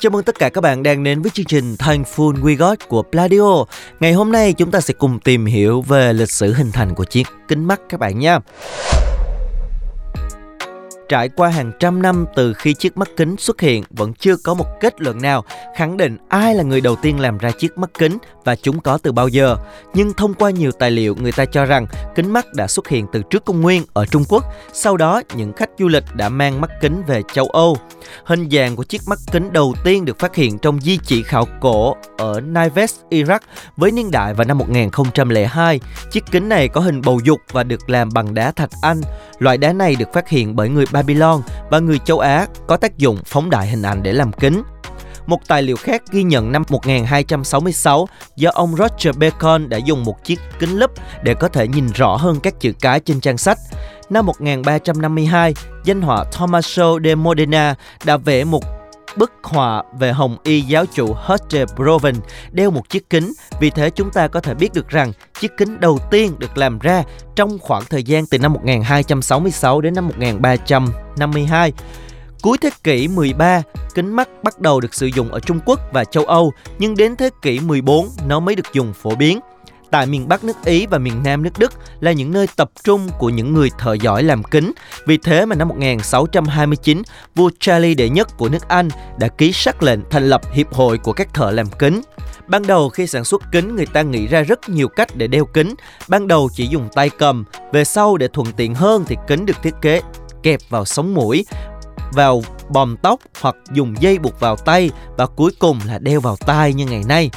Chào mừng tất cả các bạn đang đến với chương trình Thankful We Got của Pladio. Ngày hôm nay chúng ta sẽ cùng tìm hiểu về lịch sử hình thành của chiếc kính mắt các bạn nha. Trải qua hàng trăm năm từ khi chiếc mắt kính xuất hiện, vẫn chưa có một kết luận nào khẳng định ai là người đầu tiên làm ra chiếc mắt kính và chúng có từ bao giờ. Nhưng thông qua nhiều tài liệu người ta cho rằng kính mắt đã xuất hiện từ trước công nguyên ở Trung Quốc. Sau đó những khách du lịch đã mang mắt kính về châu Âu. Hình dạng của chiếc mắt kính đầu tiên được phát hiện trong di chỉ khảo cổ ở Nives, Iraq với niên đại vào năm 1002. Chiếc kính này có hình bầu dục và được làm bằng đá thạch anh. Loại đá này được phát hiện bởi người Babylon và người châu Á có tác dụng phóng đại hình ảnh để làm kính. Một tài liệu khác ghi nhận năm 1266 do ông Roger Bacon đã dùng một chiếc kính lúp để có thể nhìn rõ hơn các chữ cái trên trang sách. Năm 1352, danh họa Tommaso de Modena đã vẽ một bức họa về hồng y giáo chủ Hutche Broven đeo một chiếc kính. Vì thế chúng ta có thể biết được rằng chiếc kính đầu tiên được làm ra trong khoảng thời gian từ năm 1266 đến năm 1352. Cuối thế kỷ 13, kính mắt bắt đầu được sử dụng ở Trung Quốc và châu Âu, nhưng đến thế kỷ 14 nó mới được dùng phổ biến. Tại miền Bắc nước Ý và miền Nam nước Đức là những nơi tập trung của những người thợ giỏi làm kính. Vì thế mà năm 1629, vua Charlie đệ nhất của nước Anh đã ký sắc lệnh thành lập Hiệp hội của các thợ làm kính. Ban đầu khi sản xuất kính người ta nghĩ ra rất nhiều cách để đeo kính. Ban đầu chỉ dùng tay cầm, về sau để thuận tiện hơn thì kính được thiết kế kẹp vào sống mũi vào bòm tóc hoặc dùng dây buộc vào tay và cuối cùng là đeo vào tai như ngày nay.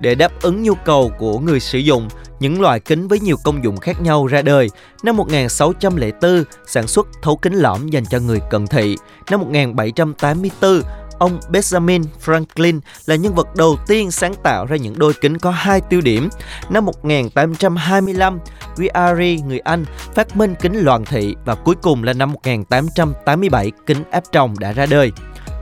Để đáp ứng nhu cầu của người sử dụng, những loại kính với nhiều công dụng khác nhau ra đời. Năm 1604, sản xuất thấu kính lõm dành cho người cận thị. Năm 1784, ông Benjamin Franklin là nhân vật đầu tiên sáng tạo ra những đôi kính có hai tiêu điểm. Năm 1825, Guiari, người Anh, phát minh kính loạn thị và cuối cùng là năm 1887, kính áp tròng đã ra đời.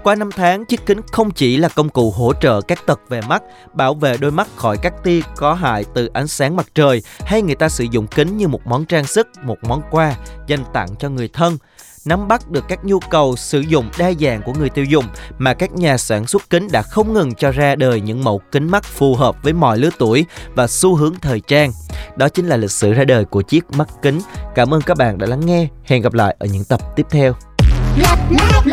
Qua năm tháng, chiếc kính không chỉ là công cụ hỗ trợ các tật về mắt, bảo vệ đôi mắt khỏi các tia có hại từ ánh sáng mặt trời, hay người ta sử dụng kính như một món trang sức, một món quà dành tặng cho người thân nắm bắt được các nhu cầu sử dụng đa dạng của người tiêu dùng mà các nhà sản xuất kính đã không ngừng cho ra đời những mẫu kính mắt phù hợp với mọi lứa tuổi và xu hướng thời trang. Đó chính là lịch sử ra đời của chiếc mắt kính. Cảm ơn các bạn đã lắng nghe. Hẹn gặp lại ở những tập tiếp theo. Lab, lab,